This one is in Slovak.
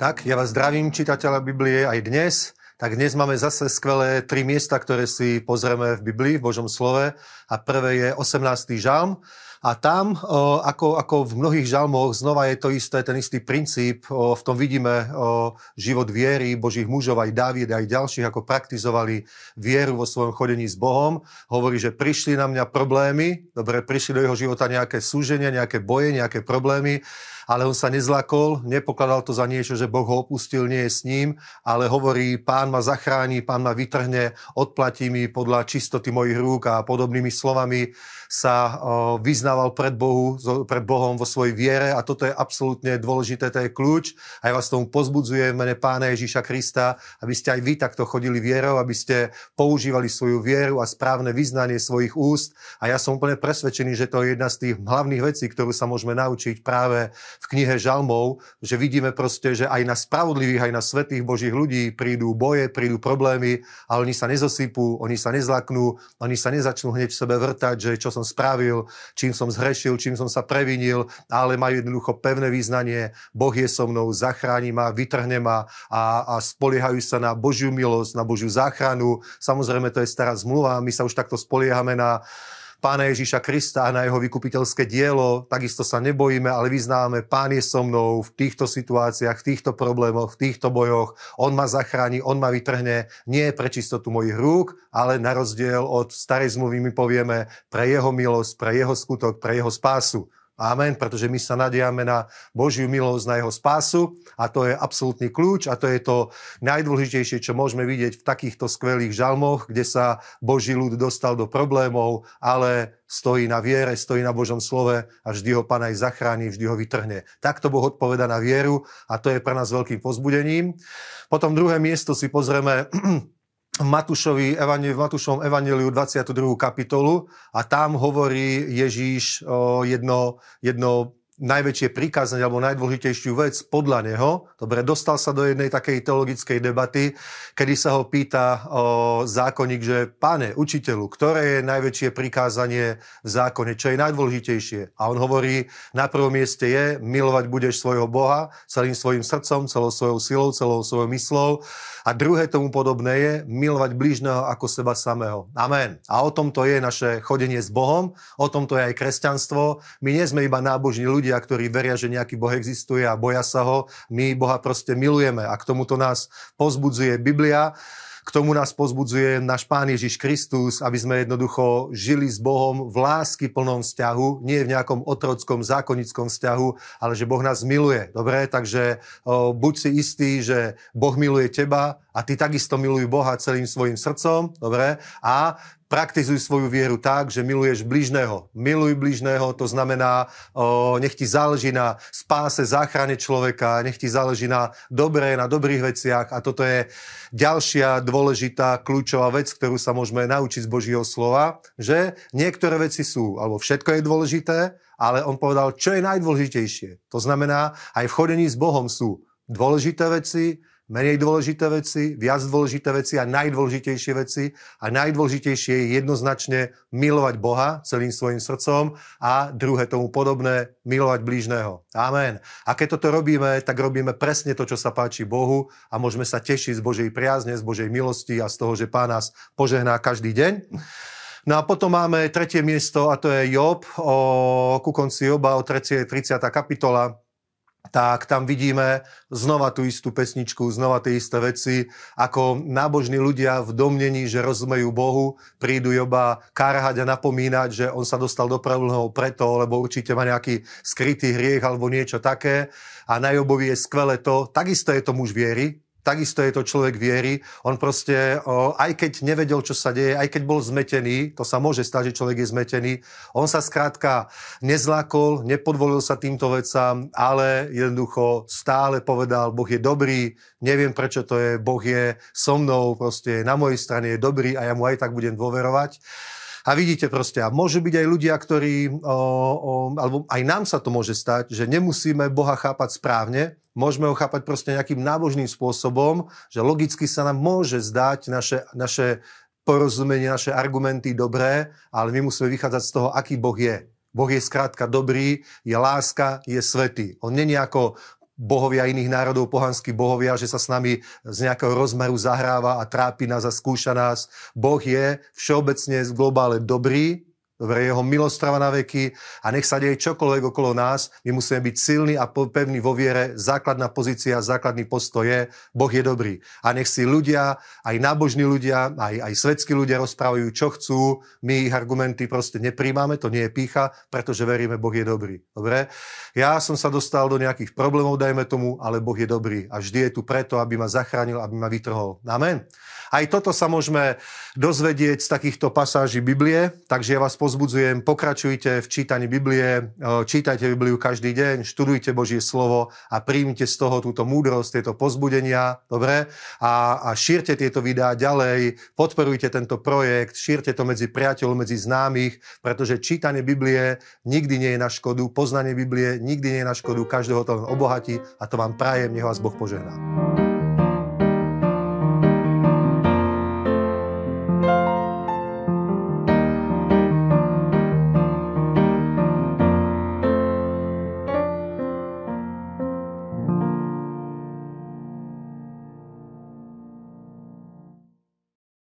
Tak, ja vás zdravím, čitateľa Biblie, aj dnes. Tak dnes máme zase skvelé tri miesta, ktoré si pozrieme v Biblii, v Božom slove. A prvé je 18. žalm. A tam, ako, ako v mnohých žalmoch, znova je to isté, ten istý princíp. V tom vidíme život viery Božích mužov, aj Dávid, aj ďalších, ako praktizovali vieru vo svojom chodení s Bohom. Hovorí, že prišli na mňa problémy, dobre, prišli do jeho života nejaké súženia, nejaké boje, nejaké problémy ale on sa nezlakol, nepokladal to za niečo, že Boh ho opustil, nie je s ním, ale hovorí, pán ma zachráni, pán ma vytrhne, odplatí mi podľa čistoty mojich rúk a podobnými slovami sa vyznával pred, Bohu, pred Bohom vo svojej viere a toto je absolútne dôležité, to je kľúč. A ja vás tomu pozbudzujem v mene Pána Ježíša Krista, aby ste aj vy takto chodili vierou, aby ste používali svoju vieru a správne vyznanie svojich úst. A ja som úplne presvedčený, že to je jedna z tých hlavných vecí, ktorú sa môžeme naučiť práve v knihe Žalmov, že vidíme proste, že aj na spravodlivých, aj na svetých Božích ľudí prídu boje, prídu problémy, ale oni sa nezosypú, oni sa nezlaknú, oni sa nezačnú hneď v sebe vrtať, že čo som spravil, čím som zhrešil, čím som sa previnil, ale majú jednoducho pevné význanie, Boh je so mnou, zachráni ma, vytrhne ma a, a spoliehajú sa na Božiu milosť, na Božiu záchranu. Samozrejme, to je stará zmluva, my sa už takto spoliehame na Pána Ježíša Krista a na jeho vykupiteľské dielo. Takisto sa nebojíme, ale vyznávame, Pán je so mnou v týchto situáciách, v týchto problémoch, v týchto bojoch. On ma zachráni, on ma vytrhne. Nie pre čistotu mojich rúk, ale na rozdiel od starej zmluvy my povieme pre jeho milosť, pre jeho skutok, pre jeho spásu. Amen, pretože my sa nadiame na Božiu milosť, na jeho spásu a to je absolútny kľúč a to je to najdôležitejšie, čo môžeme vidieť v takýchto skvelých žalmoch, kde sa Boží ľud dostal do problémov, ale stojí na viere, stojí na Božom slove a vždy ho Pán aj zachráni, vždy ho vytrhne. Takto Boh odpoveda na vieru a to je pre nás veľkým pozbudením. Potom druhé miesto si pozrieme v Matúšovi, v Matúšovom evaneliu 22. kapitolu a tam hovorí Ježíš jedno, jedno najväčšie prikázanie alebo najdôležitejšiu vec podľa neho. Dobre, dostal sa do jednej takej teologickej debaty, kedy sa ho pýta o, zákonník, že pane, učiteľu, ktoré je najväčšie prikázanie v zákone, čo je najdôležitejšie? A on hovorí, na prvom mieste je, milovať budeš svojho Boha celým svojim srdcom, celou svojou silou, celou svojou myslou. A druhé tomu podobné je milovať blížneho ako seba samého. Amen. A o tomto je naše chodenie s Bohom, o tomto je aj kresťanstvo. My nie sme iba nábožní ľudia, ľudia, ktorí veria, že nejaký Boh existuje a boja sa ho. My Boha proste milujeme a k tomuto nás pozbudzuje Biblia. K tomu nás pozbudzuje náš Pán Ježiš Kristus, aby sme jednoducho žili s Bohom v lásky plnom vzťahu, nie v nejakom otrockom, zákonnickom vzťahu, ale že Boh nás miluje. Dobre, takže o, buď si istý, že Boh miluje teba a ty takisto miluj Boha celým svojim srdcom, dobre, a praktizuj svoju vieru tak, že miluješ bližného. Miluj bližného, to znamená, o, nech ti záleží na spáse, záchrane človeka, nech ti záleží na dobré, na dobrých veciach a toto je ďalšia dôležitá kľúčová vec, ktorú sa môžeme naučiť z Božieho slova, že niektoré veci sú, alebo všetko je dôležité, ale on povedal, čo je najdôležitejšie. To znamená, aj v chodení s Bohom sú dôležité veci, menej dôležité veci, viac dôležité veci a najdôležitejšie veci. A najdôležitejšie je jednoznačne milovať Boha celým svojim srdcom a druhé tomu podobné, milovať blížneho. Amen. A keď toto robíme, tak robíme presne to, čo sa páči Bohu a môžeme sa tešiť z Božej priazne, z Božej milosti a z toho, že Pán nás požehná každý deň. No a potom máme tretie miesto a to je Job, o, ku konci Joba, o 30. kapitola tak tam vidíme znova tú istú pesničku, znova tie isté veci, ako nábožní ľudia v domnení, že rozumejú Bohu, prídu Joba karhať a napomínať, že on sa dostal do problémov preto, lebo určite má nejaký skrytý hriech alebo niečo také. A na Jobovi je skvelé to, takisto je to muž viery, Takisto je to človek viery. On proste, aj keď nevedel, čo sa deje, aj keď bol zmetený, to sa môže stať, že človek je zmetený, on sa skrátka nezlákol, nepodvolil sa týmto vecám, ale jednoducho stále povedal, Boh je dobrý, neviem prečo to je, Boh je so mnou, proste na mojej strane je dobrý a ja mu aj tak budem dôverovať. A vidíte proste, a môžu byť aj ľudia, ktorí, o, o, alebo aj nám sa to môže stať, že nemusíme Boha chápať správne, môžeme ho chápať proste nejakým nábožným spôsobom, že logicky sa nám môže zdať naše, naše porozumenie, naše argumenty dobré, ale my musíme vychádzať z toho, aký Boh je. Boh je skrátka dobrý, je láska, je svetý. On není ako bohovia iných národov, pohanskí bohovia, že sa s nami z nejakého rozmeru zahráva a trápi nás a skúša nás. Boh je všeobecne v globále dobrý, Dobre, jeho milosť trvá na veky a nech sa deje čokoľvek okolo nás, my musíme byť silní a pevní vo viere. Základná pozícia, základný postoj je, Boh je dobrý. A nech si ľudia, aj nábožní ľudia, aj, aj svetskí ľudia rozprávajú, čo chcú. My ich argumenty proste nepríjmame, to nie je pícha, pretože veríme, Boh je dobrý. Dobre? Ja som sa dostal do nejakých problémov, dajme tomu, ale Boh je dobrý. A vždy je tu preto, aby ma zachránil, aby ma vytrhol. Amen. Aj toto sa môžeme dozvedieť z takýchto pasáží Biblie, takže ja vás pozbudzujem, pokračujte v čítaní Biblie, čítajte Bibliu každý deň, študujte Božie slovo a príjmite z toho túto múdrosť, tieto pozbudenia, dobre? A, a šírte tieto videá ďalej, podporujte tento projekt, šírte to medzi priateľov, medzi známych, pretože čítanie Biblie nikdy nie je na škodu, poznanie Biblie nikdy nie je na škodu, každého to obohatí a to vám prajem, nech vás Boh požehná.